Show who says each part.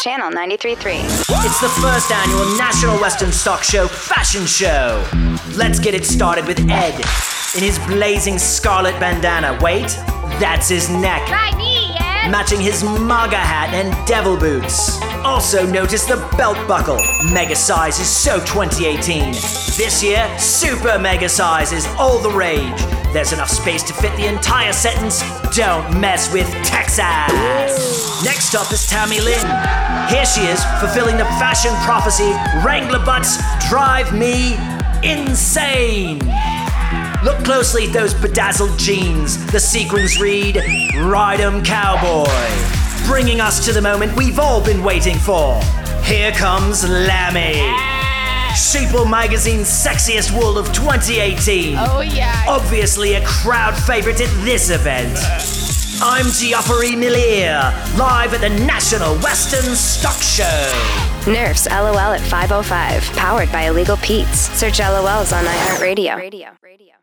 Speaker 1: Channel 93.3.
Speaker 2: It's the first annual National Western Stock Show fashion show. Let's get it started with Ed in his blazing scarlet bandana. Wait, that's his neck.
Speaker 3: Try me, Ed.
Speaker 2: Matching his MAGA hat and devil boots. Also, notice the belt buckle. Mega size is so 2018. This year, super mega size is all the rage. There's enough space to fit the entire sentence. Don't mess with Texas. Next up is Tammy Lynn. Here she is, fulfilling the fashion prophecy Wrangler butts drive me insane. Look closely at those bedazzled jeans. The sequins read, Ride 'em Cowboy. Bringing us to the moment we've all been waiting for. Here comes Lammy. Sheeple Magazine's sexiest wool of 2018.
Speaker 3: Oh, yeah.
Speaker 2: Obviously a crowd favorite at this event. I'm Geoffrey Millier, live at the National Western Stock Show.
Speaker 1: Nerf's LOL at 505. Powered by Illegal Pete's. Search LOLs on iHeartRadio. Radio. Radio.